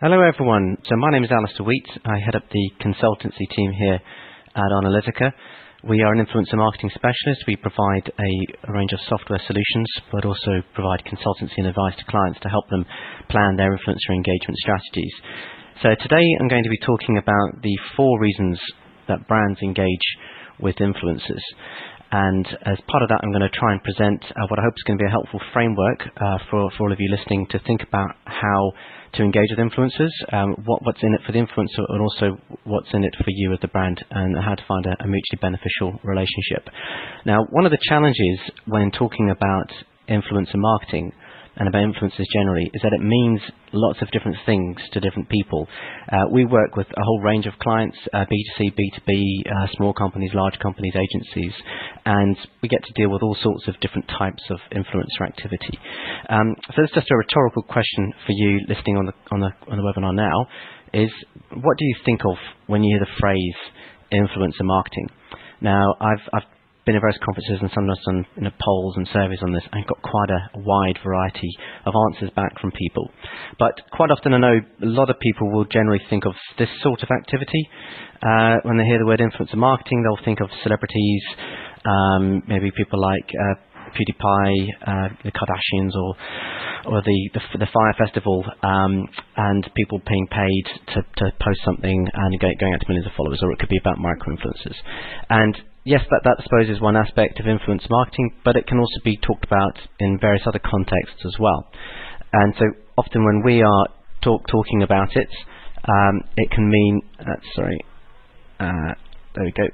Hello, everyone. So my name is Alistair Wheate. I head up the consultancy team here at Onalytica. We are an influencer marketing specialist. We provide a, a range of software solutions, but also provide consultancy and advice to clients to help them plan their influencer engagement strategies. So today I'm going to be talking about the four reasons that brands engage with influencers. And as part of that, I'm going to try and present uh, what I hope is going to be a helpful framework uh, for, for all of you listening to think about how to engage with influencers, um, what, what's in it for the influencer, and also what's in it for you as the brand, and how to find a, a mutually beneficial relationship. Now, one of the challenges when talking about influencer marketing and about influencers generally is that it means lots of different things to different people. Uh, we work with a whole range of clients, uh, B2C, B2B, uh, small companies, large companies, agencies, and we get to deal with all sorts of different types of influencer activity. Um, so it's just a rhetorical question for you listening on the, on the, on the webinar now is what do you think of when you hear the phrase influencer marketing? Now, I've, I've been various conferences and sometimes done you know, polls and surveys on this and got quite a wide variety of answers back from people. But quite often I know a lot of people will generally think of this sort of activity. Uh, when they hear the word influencer marketing, they'll think of celebrities, um, maybe people like uh, PewDiePie, uh, the Kardashians, or or the the, the Fyre Festival, um, and people being paid to, to post something and going out to millions of followers, or it could be about micro influencers. And yes, that, that I suppose is one aspect of influence marketing, but it can also be talked about in various other contexts as well. And so often when we are talk, talking about it, um, it can mean, uh, sorry, uh, there we go.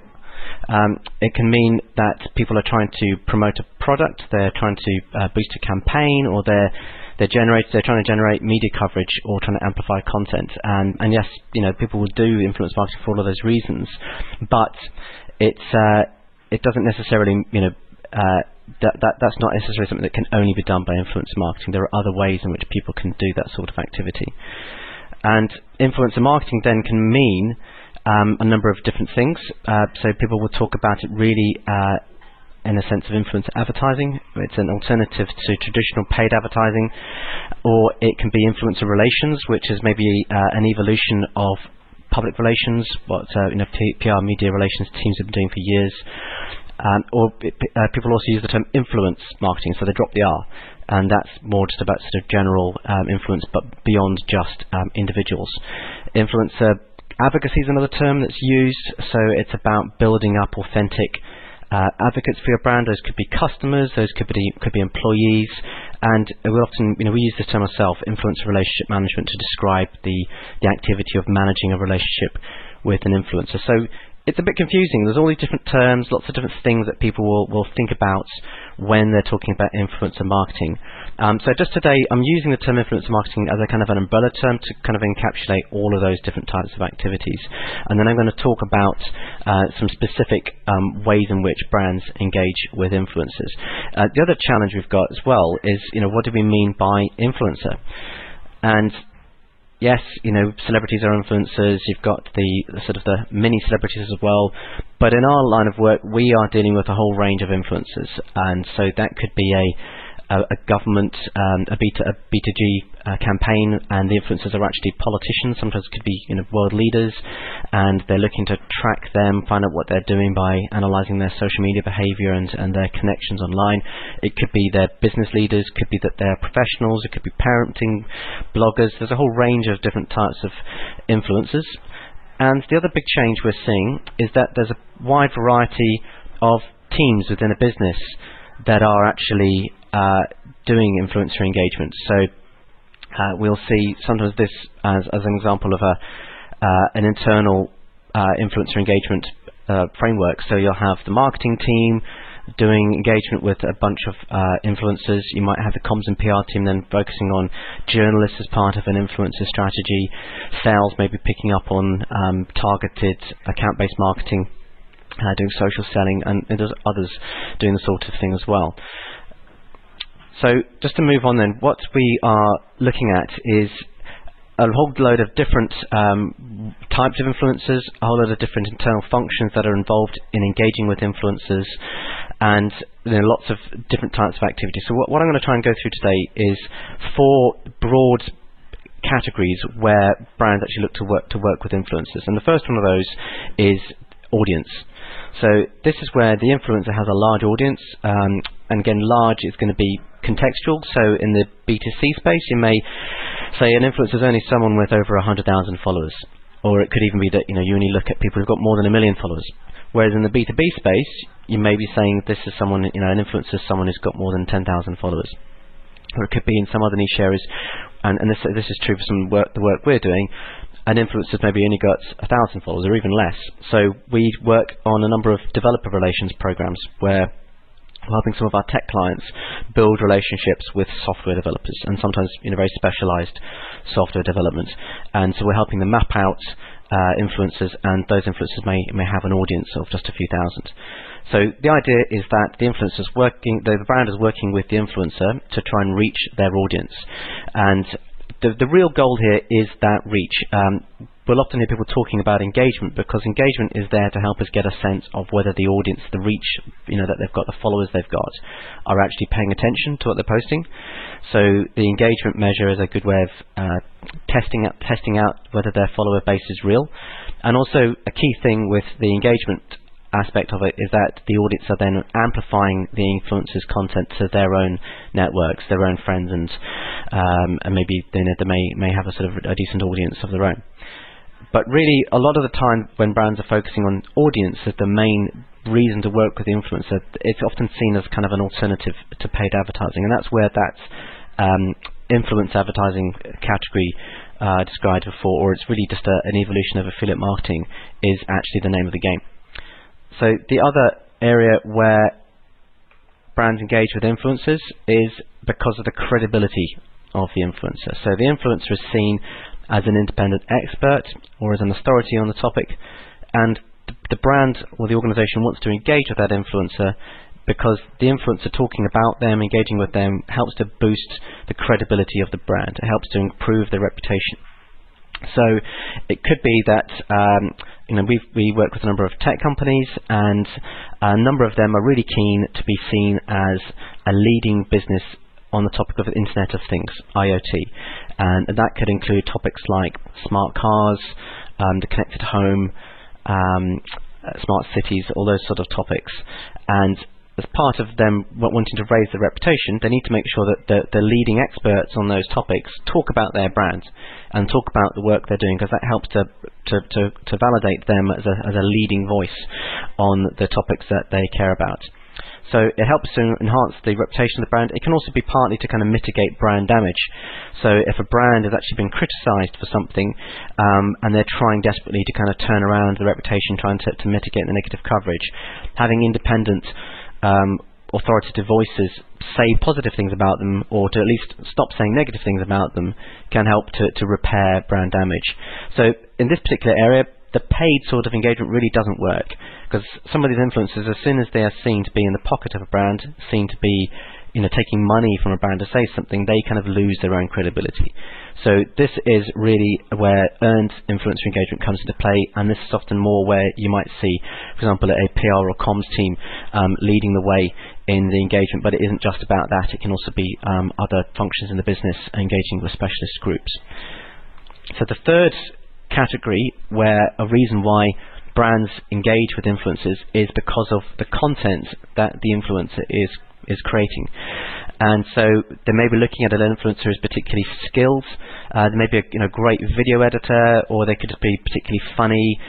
Um, it can mean that people are trying to promote a product, they're trying to uh, boost a campaign, or they're they're generate they're trying to generate media coverage or trying to amplify content. And and yes, you know people will do influence marketing for all of those reasons, but it's uh, it doesn't necessarily you know uh, that, that that's not necessarily something that can only be done by influence marketing. There are other ways in which people can do that sort of activity, and influencer marketing then can mean um, a number of different things. Uh, so people will talk about it really uh, in a sense of influencer advertising. It's an alternative to traditional paid advertising, or it can be influencer relations, which is maybe uh, an evolution of public relations, what uh, you know, PR media relations teams have been doing for years. Um, or uh, people also use the term influence marketing, so they drop the R, and that's more just about sort of general um, influence, but beyond just um, individuals. Influencer advocacy is another term that's used, so it's about building up authentic uh, advocates for your brand. Those could be customers, those could be could be employees, and we often, you know, we use this term ourselves, influencer relationship management, to describe the the activity of managing a relationship with an influencer. So it's a bit confusing. There's all these different terms, lots of different things that people will, will think about when they're talking about influencer marketing. Um, so just today, I'm using the term influencer marketing as a kind of an umbrella term to kind of encapsulate all of those different types of activities. And then I'm going to talk about uh, some specific um, ways in which brands engage with influencers. Uh, the other challenge we've got as well is, you know, what do we mean by influencer? And yes, you know, celebrities are influencers. You've got the, the, sort of the mini celebrities as well. But in our line of work, we are dealing with a whole range of influencers, and so that could be a a, a government, um, a, B2, a B2G uh, campaign, and the influencers are actually politicians. Sometimes could be you know, world leaders, and they're looking to track them, find out what they're doing by analysing their social media behaviour and, and their connections online. It could be their business leaders, could be that they're professionals, it could be parenting bloggers. There's a whole range of different types of influencers. And the other big change we're seeing is that there's a wide variety of teams within a business that are actually uh, doing influencer engagement. So uh, we'll see sometimes this as, as an example of a uh, an internal uh, influencer engagement uh, framework. So you'll have the marketing team doing engagement with a bunch of uh, influencers. You might have the comms and PR team then focusing on journalists as part of an influencer strategy. Sales maybe picking up on um, targeted account-based marketing uh, doing social selling, and there's others doing the sort of thing as well. So just to move on then, what we are looking at is a whole load of different um, types of influencers, a whole load of different internal functions that are involved in engaging with influencers, and you know, lots of different types of activities. So what, what I'm going to try and go through today is four broad categories where brands actually look to work to work with influencers. And the first one of those is audience. So this is where the influencer has a large audience, um, and again, large is going to be contextual. So in the B2C space, you may say an influencer is only someone with over 100,000 followers, or it could even be that you know you only look at people who've got more than a million followers. Whereas in the B2B space, you may be saying this is someone, you know, an influencer is someone who's got more than 10,000 followers. Or it could be in some other niche areas, and, and this, this is true for some work, the work we're doing, an influencer's maybe only got a thousand followers or even less. So we work on a number of developer relations programs where helping some of our tech clients build relationships with software developers and sometimes you know very specialized software development. And so we're helping them map out uh, influencers and those influencers may may have an audience of just a few thousand. So the idea is that the influencer's working the brand is working with the influencer to try and reach their audience. And the, the real goal here is that reach. Um, we'll often hear people talking about engagement because engagement is there to help us get a sense of whether the audience, the reach, you know, that they've got, the followers they've got, are actually paying attention to what they're posting. So the engagement measure is a good way of uh, testing out, testing out whether their follower base is real. And also a key thing with the engagement aspect of it is that the audience are then amplifying the influencers' content to their own networks, their own friends, and um, and maybe they, they may may have a sort of a decent audience of their own. But really, a lot of the time when brands are focusing on audience as the main reason to work with the influencer, it's often seen as kind of an alternative to paid advertising, and that's where that um, influence advertising category uh, described before, or it's really just a, an evolution of affiliate marketing, is actually the name of the game. So the other area where brands engage with influencers is because of the credibility of the influencer. So the influencer is seen as an independent expert or as an authority on the topic, and the brand or the organization wants to engage with that influencer because the influencer talking about them, engaging with them, helps to boost the credibility of the brand. It helps to improve their reputation. So it could be that um, you know we we work with a number of tech companies, and a number of them are really keen to be seen as a leading business on the topic of the Internet of Things, IoT, and that could include topics like smart cars, um, the connected home, um, uh, smart cities, all those sort of topics, and as part of them wanting to raise their reputation, they need to make sure that the, the leading experts on those topics talk about their brand and talk about the work they're doing because that helps to, to, to, to validate them as a, as a leading voice on the topics that they care about. So it helps to enhance the reputation of the brand. It can also be partly to kind of mitigate brand damage. So if a brand has actually been criticised for something um, and they're trying desperately to kind of turn around the reputation, trying to, to mitigate the negative coverage, having independent um, authoritative voices say positive things about them or to at least stop saying negative things about them can help to, to repair brand damage. So in this particular area, the paid sort of engagement really doesn't work because some of these influencers, as soon as they are seen to be in the pocket of a brand, seen to be you know, taking money from a brand to say something, they kind of lose their own credibility. So this is really where earned influencer engagement comes into play, and this is often more where you might see, for example, a PR or comms team um, leading the way in the engagement, but it isn't just about that. It can also be um, other functions in the business engaging with specialist groups. So the third category where a reason why brands engage with influencers is because of the content that the influencer is is creating. And so they may be looking at an influencer as particularly skilled. Uh, they may be a you know, great video editor, or they could be particularly funny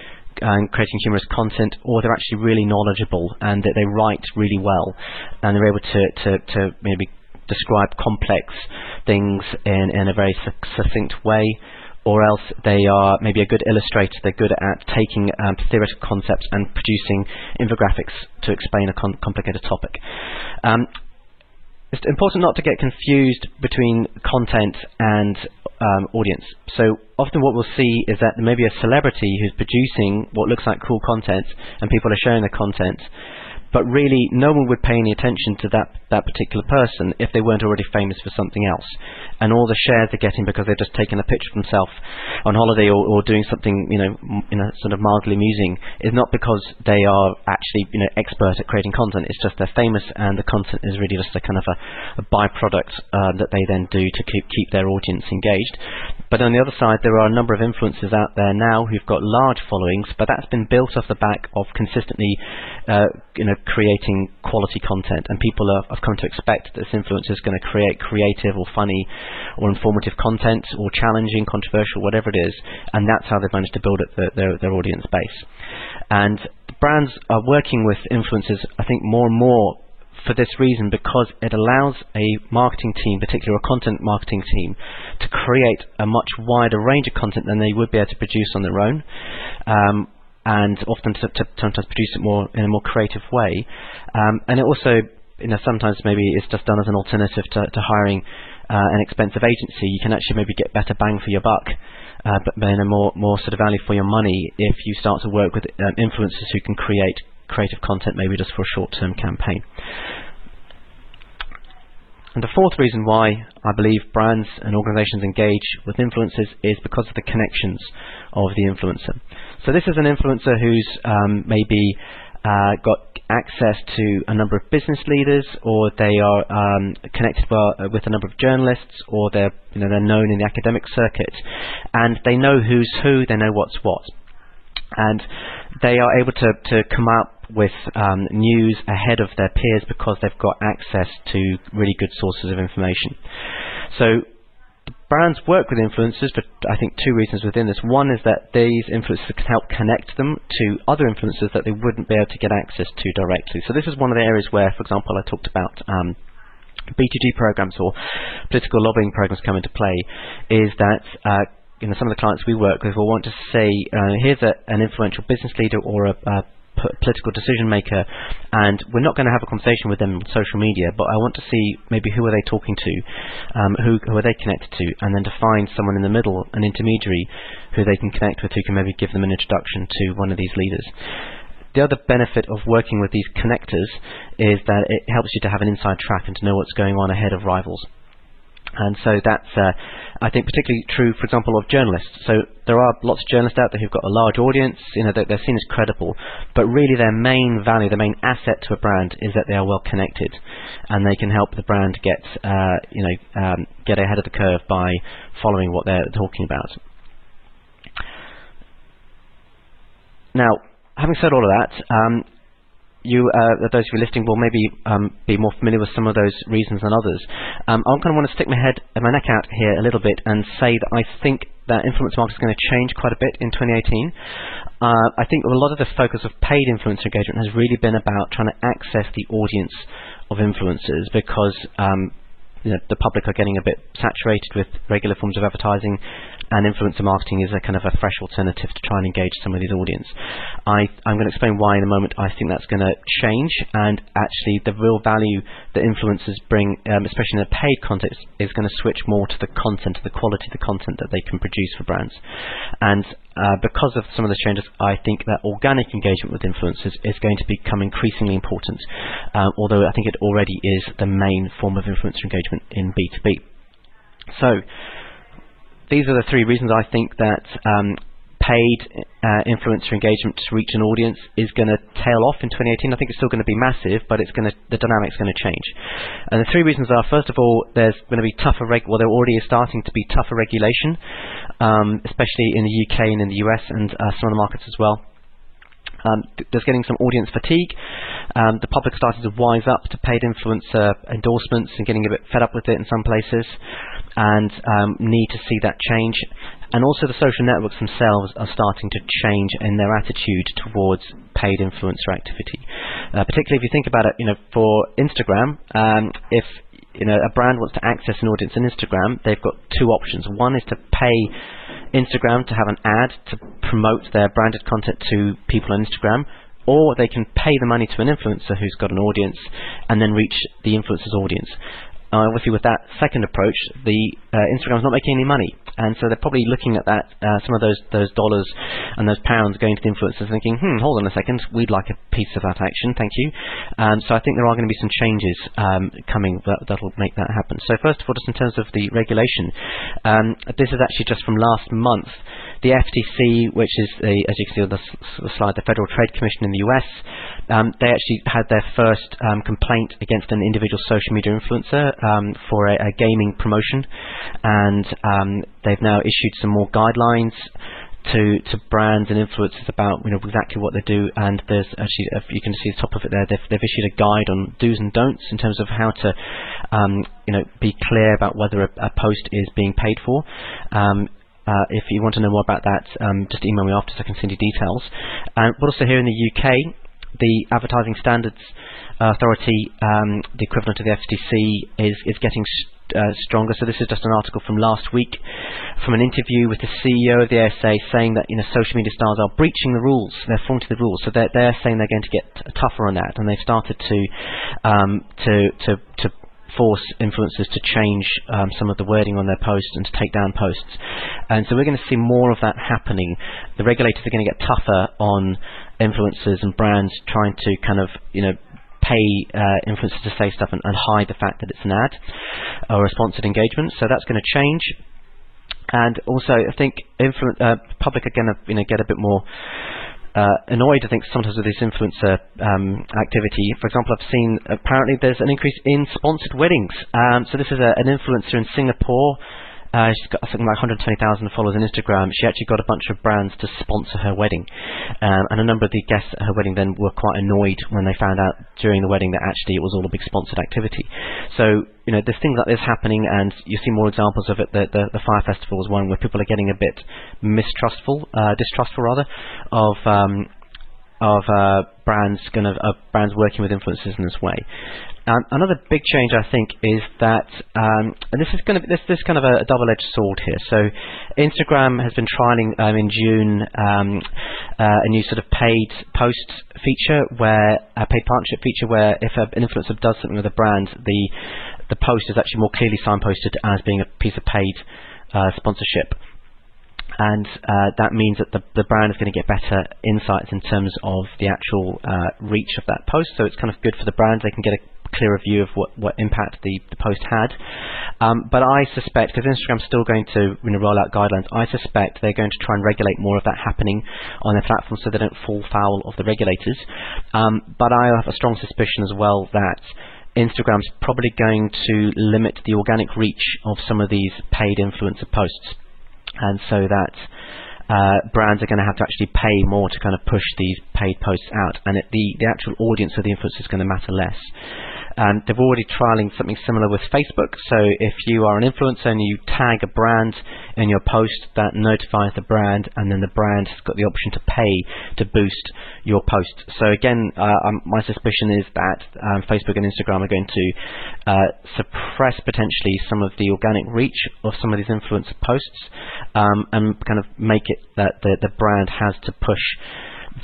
and creating humorous content, or they're actually really knowledgeable and that they write really well, and they're able to, to, to maybe describe complex things in, in a very succinct way or else they are maybe a good illustrator. They're good at taking um, theoretical concepts and producing infographics to explain a complicated topic. Um, it's important not to get confused between content and um, audience. So often what we'll see is that there may be a celebrity who's producing what looks like cool content and people are sharing the content but really no one would pay any attention to that, that particular person if they weren't already famous for something else. And all the shares they're getting because they've just taken a picture of themselves on holiday or, or doing something, you know, in a sort of mildly amusing is not because they are actually, you know, expert at creating content. It's just they're famous and the content is really just a kind of a, a byproduct uh, that they then do to keep, keep their audience engaged. But on the other side, there are a number of influencers out there now who've got large followings, but that's been built off the back of consistently, uh, you know, creating quality content, and people are, have come to expect that this influencer is going to create creative or funny or informative content or challenging, controversial, whatever it is, and that's how they've managed to build up the, their, their audience base. And brands are working with influencers, I think, more and more for this reason because it allows a marketing team, particularly a content marketing team, to create a much wider range of content than they would be able to produce on their own. Um, and often to, to, sometimes produce it more in a more creative way. Um, and it also, you know, sometimes maybe it's just done as an alternative to, to hiring uh, an expensive agency. You can actually maybe get better bang for your buck. Uh, but then a more more sort of value for your money if you start to work with um, influencers who can create creative content, maybe just for a short-term campaign. And the fourth reason why I believe brands and organizations engage with influencers is because of the connections of the influencer. So this is an influencer who's um, maybe uh, got access to a number of business leaders, or they are um, connected well, with a number of journalists, or they're you know they're known in the academic circuit, and they know who's who, they know what's what, and they are able to to come up with um, news ahead of their peers because they've got access to really good sources of information. So brands work with influencers for I think two reasons within this. One is that these influencers can help connect them to other influencers that they wouldn't be able to get access to directly. So this is one of the areas where, for example, I talked about um, B2G programs or political lobbying programs come into play, is that uh, you know, some of the clients we work with will want to say, uh, here's a, an influential business leader or a, a political decision maker, and we're not going to have a conversation with them on social media, but I want to see maybe who are they talking to, um, who, who are they connected to, and then to find someone in the middle, an intermediary, who they can connect with, who can maybe give them an introduction to one of these leaders. The other benefit of working with these connectors is that it helps you to have an inside track and to know what's going on ahead of rivals. And so that's, uh, I think, particularly true, for example, of journalists. So there are lots of journalists out there who've got a large audience, you know, they're, they're seen as credible, but really their main value, their main asset to a brand is that they are well connected, and they can help the brand get, uh, you know, um, get ahead of the curve by following what they're talking about. Now, having said all of that, um, you, uh, those of you listening, will maybe um, be more familiar with some of those reasons than others. Um, I'm going to want to stick my head and my neck out here a little bit and say that I think that influence marketing is going to change quite a bit in 2018. Uh, I think a lot of the focus of paid influencer engagement has really been about trying to access the audience of influencers because um, you know, the public are getting a bit saturated with regular forms of advertising and influencer marketing is a kind of a fresh alternative to try and engage some of these audience. I, I'm going to explain why in a moment I think that's going to change and actually the real value that influencers bring, um, especially in a paid context, is going to switch more to the content, to the quality of the content that they can produce for brands. And uh, because of some of the changes, I think that organic engagement with influencers is going to become increasingly important, um, although I think it already is the main form of influencer engagement in B2B. So, these are the three reasons I think that um, paid uh, influencer engagement to reach an audience is going to tail off in 2018. I think it's still going to be massive, but it's going the dynamic's going to change. And the three reasons are: first of all, there's going to be tougher reg- well, there already is starting to be tougher regulation, um, especially in the UK and in the US and uh, some other markets as well. Um, th- there's getting some audience fatigue. Um, the public starting to wise up to paid influencer endorsements and getting a bit fed up with it in some places, and um, need to see that change. And also, the social networks themselves are starting to change in their attitude towards paid influencer activity. Uh, particularly if you think about it, you know, for Instagram, um, if you know a brand wants to access an audience on Instagram, they've got two options. One is to pay Instagram to have an ad to promote their branded content to people on Instagram, or they can pay the money to an influencer who's got an audience and then reach the influencer's audience. Uh, obviously, with that second approach, the uh, Instagram's not making any money, and so they're probably looking at that uh, some of those those dollars and those pounds going to the influencers, thinking, hmm, hold on a second, we'd like a piece of that action, thank you. Um, so I think there are going to be some changes um, coming that that'll make that happen. So first of all, just in terms of the regulation, um, this is actually just from last month. The FTC, which is the, as you can see on the, the slide, the Federal Trade Commission in the US, um, they actually had their first um, complaint against an individual social media influencer um, for a, a, gaming promotion, and um, they've now issued some more guidelines to, to brands and influencers about you know exactly what they do. And there's actually you can see the top of it there they've, they've issued a guide on do's and don'ts in terms of how to um, you know be clear about whether a, a post is being paid for. Um, uh, if you want to know more about that, um, just email me after so I can send you details. Uh, but also here in the UK, the Advertising Standards Authority, um, the equivalent of the FTC, is, is getting uh, stronger. So this is just an article from last week, from an interview with the CEO of the ASA, saying that you know social media stars are breaching the rules, they're flaunting the rules. So they're, they're saying they're going to get tougher on that, and they've started to um, to to to force influencers to change um, some of the wording on their posts and to take down posts. And so we're going to see more of that happening. The regulators are going to get tougher on influencers and brands trying to kind of, you know, pay uh, influencers to say stuff and, and, hide the fact that it's an ad or a sponsored engagement. So that's going to change. And also, I think influ- uh, public are going to you know, get a bit more uh, annoyed, I think, sometimes with this influencer um, activity. For example, I've seen apparently there's an increase in sponsored weddings. Um, so this is a, an influencer in Singapore uh, she's got something like 120,000 followers on Instagram. She actually got a bunch of brands to sponsor her wedding. Um, and a number of the guests at her wedding then were quite annoyed when they found out during the wedding that actually it was all a big sponsored activity. So, you know, there's things like this happening and you see more examples of it. The, the, the Fyre Festival is one where people are getting a bit mistrustful, uh, distrustful rather, of um, of uh, brands kind of uh, brands working with influencers in this way. Um, another big change, I think, is that, um, and this is going to this this kind of a, a double-edged sword here. So, Instagram has been trialing um, in June um, uh, a new sort of paid post feature, where a paid partnership feature, where if an influencer does something with a brand, the the post is actually more clearly signposted as being a piece of paid uh, sponsorship and uh, that means that the, the brand is going to get better insights in terms of the actual uh, reach of that post. So it's kind of good for the brand; they can get a clearer view of what, what impact the, the post had. Um, but I suspect, because Instagram's still going to you know, roll out guidelines, I suspect they're going to try and regulate more of that happening on their platform so they don't fall foul of the regulators. Um, but I have a strong suspicion as well that Instagram's probably going to limit the organic reach of some of these paid influencer posts and so that uh, brands are going to have to actually pay more to kind of push these paid posts out, and it, the the actual audience of the influencer is going to matter less. Um, they're already trialing something similar with Facebook. So if you are an influencer and you tag a brand in your post, that notifies the brand, and then the brand has got the option to pay to boost your post. So again, uh, um, my suspicion is that um, Facebook and Instagram are going to uh, suppress potentially some of the organic reach of some of these influencer posts, um, and kind of make it that the, the brand has to push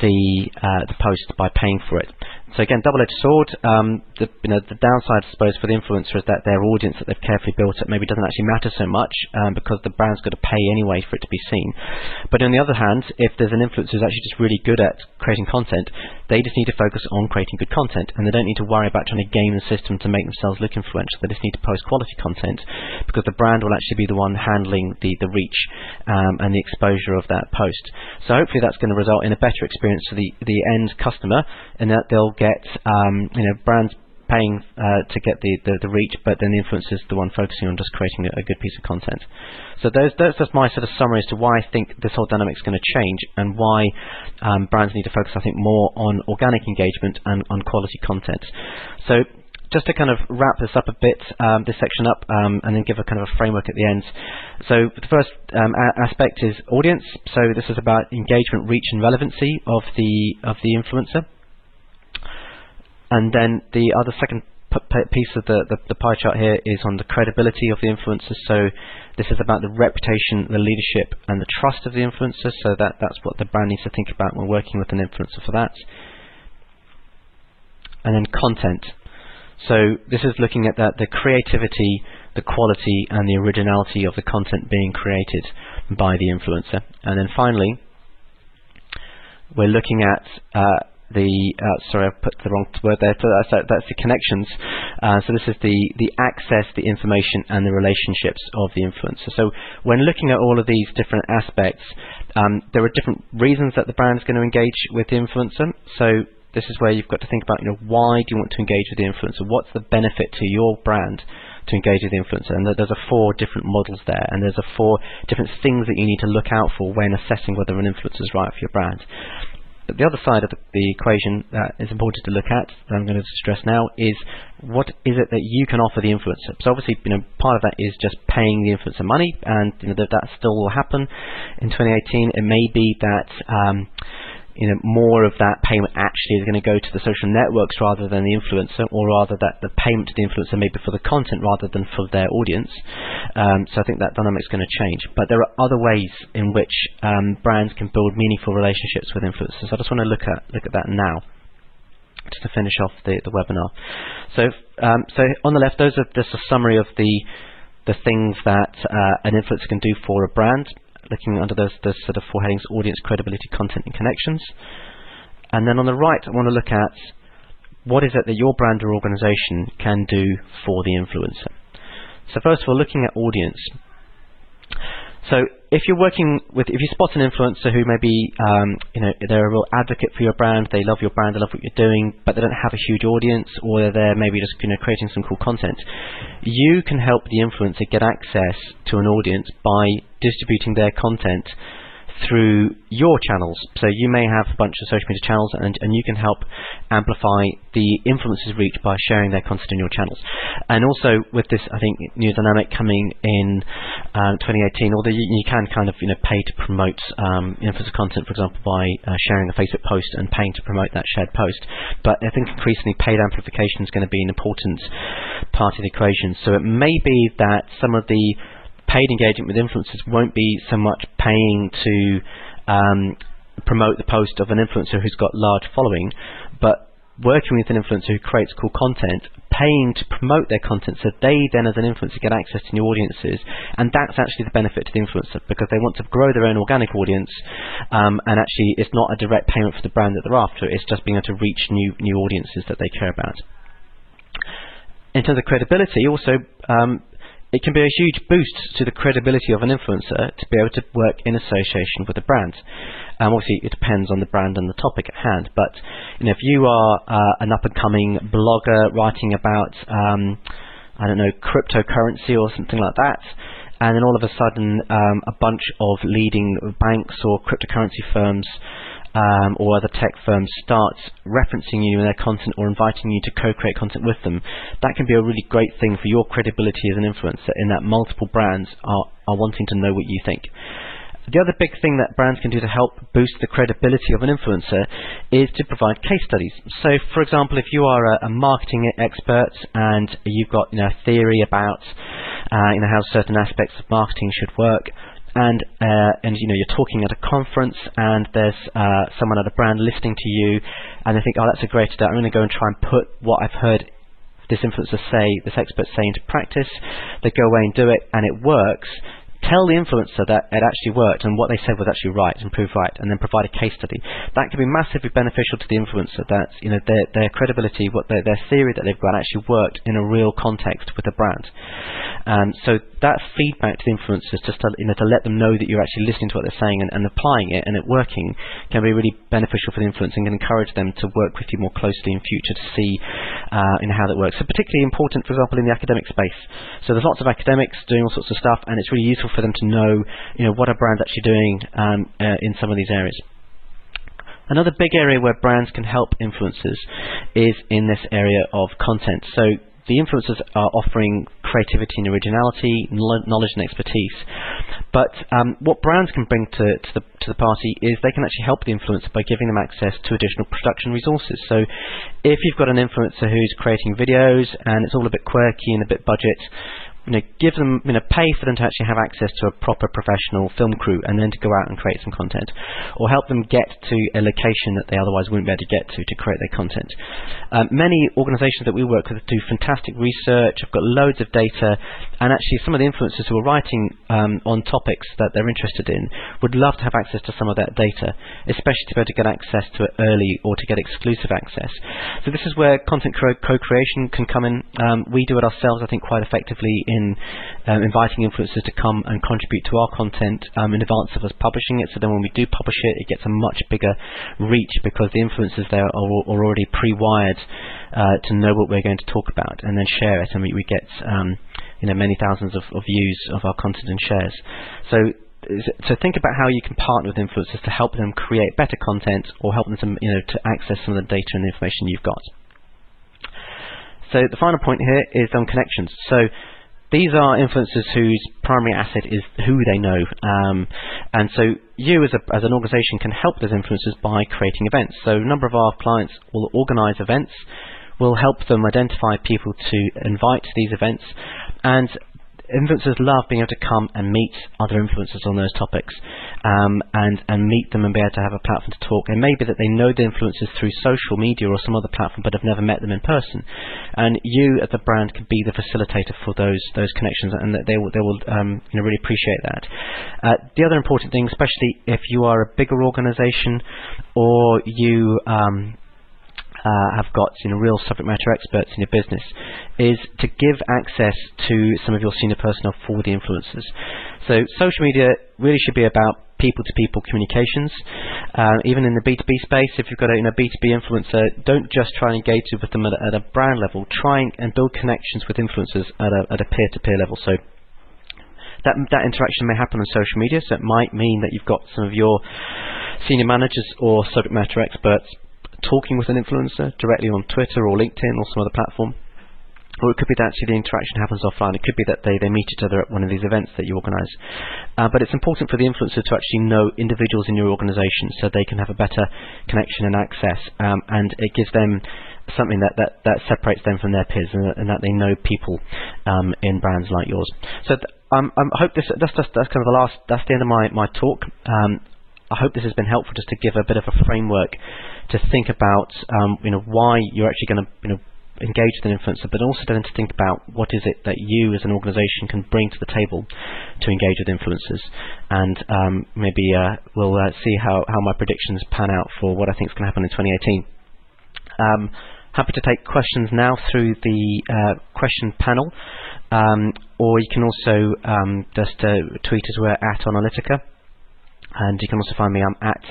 the uh, the post by paying for it. So again, double-edged sword. Um, the, you know, the downside, I suppose, for the influencer is that their audience that they've carefully built up maybe doesn't actually matter so much um, because the brand's got to pay anyway for it to be seen. But on the other hand, if there's an influencer who's actually just really good at creating content, they just need to focus on creating good content, and they don't need to worry about trying to game the system to make themselves look influential. They just need to post quality content because the brand will actually be the one handling the the reach um, and the exposure of that post. So hopefully that's going to result in a better experience for the the end customer, in that they'll get um, you know brands paying uh, to get the, the, the, reach, but then the influencer is the one focusing on just creating a, a, good piece of content. So those, that's just my sort of summary as to why I think this whole dynamic is going to change and why um, brands need to focus, I think, more on organic engagement and on quality content. So just to kind of wrap this up a bit, um, this section up, um, and then give a kind of a framework at the end. So the first um, aspect is audience. So this is about engagement, reach, and relevancy of the of the influencer. And then the other second piece of the, the, the, pie chart here is on the credibility of the influencers. So this is about the reputation, the leadership, and the trust of the influencer. So that, that's what the brand needs to think about when working with an influencer for that. And then content. So this is looking at that, the creativity, the quality and the originality of the content being created by the influencer. And then finally, we're looking at uh, the uh, sorry, I put the wrong word there. So that's, that's the connections. Uh, so this is the the access, the information, and the relationships of the influencer. So when looking at all of these different aspects, um, there are different reasons that the brand is going to engage with the influencer. So this is where you've got to think about, you know, why do you want to engage with the influencer? What's the benefit to your brand to engage with the influencer? And there's a four different models there, and there's a four different things that you need to look out for when assessing whether an influencer is right for your brand. But the other side of the, the, equation that is important to look at, that I'm going to stress now, is what is it that you can offer the influencer? So obviously, you know, part of that is just paying the influencer money, and you know, that, that still will happen in 2018. It may be that um, you know, more of that payment actually is going to go to the social networks rather than the influencer, or rather that the payment to the influencer may be for the content rather than for their audience. Um, so I think that dynamic is going to change. But there are other ways in which um, brands can build meaningful relationships with influencers. So I just want to look at look at that now. Just to finish off the, the webinar. So, um, so on the left, those are just a summary of the the things that uh, an influencer can do for a brand looking under those, those sort of four headings, audience, credibility, content, and connections. And then on the right, I want to look at what is it that your brand or organization can do for the influencer. So first of all, looking at audience. So if you're working with, if you spot an influencer who maybe, um, you know, they're a real advocate for your brand, they love your brand, they love what you're doing, but they don't have a huge audience, or they're there maybe just, you know, creating some cool content, you can help the influencer get access to an audience by distributing their content through your channels. So you may have a bunch of social media channels and, and you can help amplify the influencers reach by sharing their content in your channels. And also with this, I think, new dynamic coming in um, 2018, although you, you, can kind of you know pay to promote um, influencer content, for example, by uh, sharing a Facebook post and paying to promote that shared post. But I think increasingly paid amplification is going to be an important part of the equation. So it may be that some of the paid engagement with influencers won't be so much paying to um, promote the post of an influencer who's got large following, but working with an influencer who creates cool content, paying to promote their content so they then as an influencer get access to new audiences and that's actually the benefit to the influencer because they want to grow their own organic audience um, and actually it's not a direct payment for the brand that they're after, it's just being able to reach new new audiences that they care about. In terms of credibility, also um, it can be a huge boost to the credibility of an influencer to be able to work in association with a brand. Um, obviously, it depends on the brand and the topic at hand. But you know, if you are uh, an up-and-coming blogger writing about, um, I don't know, cryptocurrency or something like that, and then all of a sudden um, a bunch of leading banks or cryptocurrency firms um, or other tech firms start referencing you in their content or inviting you to co-create content with them, that can be a really great thing for your credibility as an influencer in that multiple brands are, are wanting to know what you think. The other big thing that brands can do to help boost the credibility of an influencer is to provide case studies. So, for example, if you are a, a marketing expert and you've got you know, a theory about uh, you know, how certain aspects of marketing should work, and uh, and you know you're talking at a conference and there's uh, someone at a brand listening to you and they think oh that's a great idea. I'm going to go and try and put what I've heard this influencer say this expert say into practice. They go away and do it and it works tell the influencer that it actually worked and what they said was actually right and proved right, and then provide a case study. That can be massively beneficial to the influencer. That you know their their credibility, what their their theory that they've got actually worked in a real context with a brand. Um, so that feedback to the influencers, just to you know to let them know that you're actually listening to what they're saying and, and applying it and it working, can be really beneficial for the influencer and can encourage them to work with you more closely in future to see uh, in how that works. So particularly important, for example, in the academic space. So there's lots of academics doing all sorts of stuff, and it's really useful for them to know, you know, what are brands actually doing um, uh, in some of these areas. Another big area where brands can help influencers is in this area of content. So the influencers are offering creativity and originality, knowledge and expertise. But um, what brands can bring to, to, the, to the party is they can actually help the influencer by giving them access to additional production resources. So if you've got an influencer who's creating videos and it's all a bit quirky and a bit budget, you know, give them, you know, pay for them to actually have access to a proper professional film crew and then to go out and create some content. Or help them get to a location that they otherwise wouldn't be able to get to to create their content. Um, many organizations that we work with do fantastic research, I've got loads of data, And actually, some of the influencers who are writing um, on topics that they're interested in would love to have access to some of that data, especially to be able to get access to it early or to get exclusive access. So this is where content co-creation can come in. Um, we do it ourselves, I think, quite effectively in um, inviting influencers to come and contribute to our content um, in advance of us publishing it. So then when we do publish it, it gets a much bigger reach because the influencers there are, are already pre-wired uh, to know what we're going to talk about and then share it, and we, we get um, you know many thousands of, of views of our content and shares. So so think about how you can partner with influencers to help them create better content or help them to you know to access some of the data and information you've got. So the final point here is on connections. So these are influencers whose primary asset is who they know. Um, and so you as, a, as an organization can help those influencers by creating events. So a number of our clients will organize events, will help them identify people to invite to these events, and influencers love being able to come and meet other influencers on those topics um, and, and meet them and be able to have a platform to talk. It may be that they know the influencers through social media or some other platform but have never met them in person. And you as a brand can be the facilitator for those those connections and that they will, they will um, you know, really appreciate that. Uh, the other important thing, especially if you are a bigger organization or you um, uh, have got you know real subject matter experts in your business is to give access to some of your senior personnel for the influencers. So social media really should be about people-to-people communications. Uh, even in the B2B space, if you've got a you know, B2B influencer, don't just try and engage with them at a, at a brand level. Try and build connections with influencers at a, at a peer-to-peer level. So that that interaction may happen on social media, so it might mean that you've got some of your senior managers or subject matter experts talking with an influencer directly on Twitter or LinkedIn or some other platform. Or it could be that actually the interaction happens offline. It could be that they, they meet each other at one of these events that you organise. Uh, but it's important for the influencer to actually know individuals in your organisation so they can have a better connection and access. Um, and it gives them something that, that, that separates them from their peers and, and that they know people um, in brands like yours. So th- um, I hope this that's that's kind of the last that's the end of my my talk. Um, I hope this has been helpful just to give a bit of a framework to think about, um, you know, why you're actually going to, you know, engage with an influencer, but also then to think about what is it that you as an organisation can bring to the table to engage with influencers. And um, maybe uh, we'll uh, see how, how my predictions pan out for what I think is going to happen in 2018. Um, happy to take questions now through the uh, question panel, um, or you can also um, just uh, tweet us. We're at Onalytica. And you can also find me, I'm at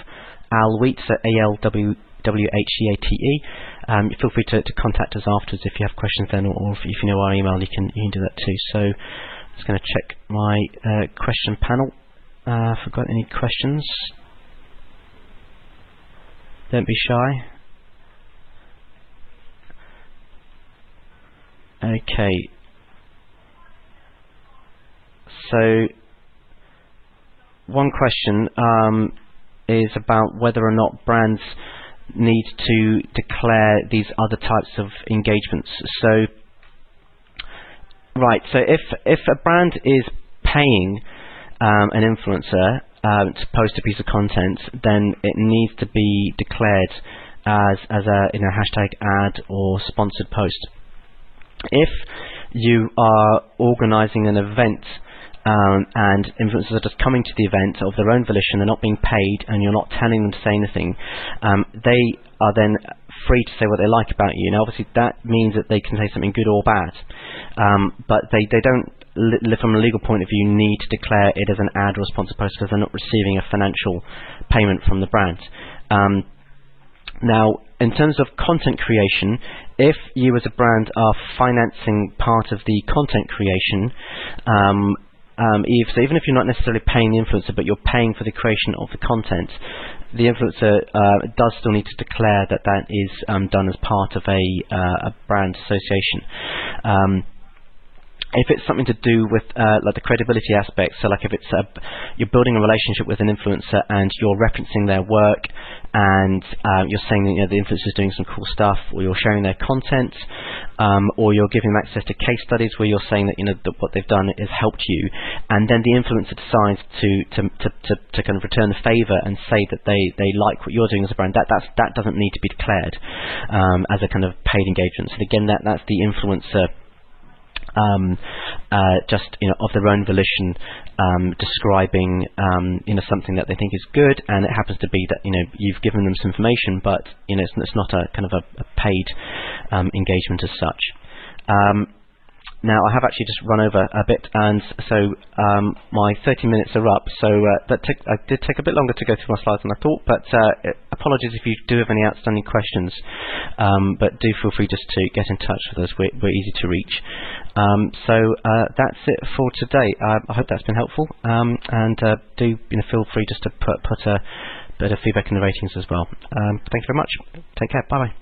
Al Wheate, so A-L-W W-H-E-A-T-E. Um, feel free to, to, contact us afterwards if you have questions then, or, or if, if, you know our email, you can you can do that too. So, I'm just going to check my uh, question panel. Uh, got any questions? Don't be shy. Okay. So one question um, is about whether or not brands need to declare these other types of engagements. So, right. So if if a brand is paying um, an influencer um, to post a piece of content, then it needs to be declared as as a you know hashtag ad or sponsored post. If you are organising an event um, and influencers are just coming to the event of their own volition, they're not being paid, and you're not telling them to say anything, um, they are then free to say what they like about you. Now, obviously, that means that they can say something good or bad, um, but they, they don't, li- from a legal point of view, need to declare it as an ad or sponsored post because they're not receiving a financial payment from the brand. Um, now, in terms of content creation, if you as a brand are financing part of the content creation, um, Eve, so even if you're not necessarily paying the influencer, but you're paying for the creation of the content, the influencer uh, does still need to declare that that is um, done as part of a, uh, a brand association. Um, if it's something to do with uh, like the credibility aspect, so like if it's you're building a relationship with an influencer and you're referencing their work and uh, you're saying that you know, the influencer is doing some cool stuff, or you're sharing their content, um, or you're giving them access to case studies where you're saying that you know that what they've done has helped you, and then the influencer decides to to, to, to, to kind of return the favour and say that they, they like what you're doing as a brand, that that's, that doesn't need to be declared um, as a kind of paid engagement. So again, that that's the influencer um, uh, just you know of their own volition um, describing um, you know something that they think is good, and it happens to be that you know you've given them some information, but you know it's, it's not a kind of a, a paid um, engagement as such. Now I have actually just run over a bit, and so um, my 30 minutes are up. So uh, that took, I did take a bit longer to go through my slides than I thought. But uh, apologies if you do have any outstanding questions. Um, but do feel free just to get in touch with us. We're, we're easy to reach. Um, so uh, that's it for today. Uh, I hope that's been helpful. Um, and uh, do you know, feel free just to put put a bit of feedback in the ratings as well. Um, thank you very much. Take care. Bye bye.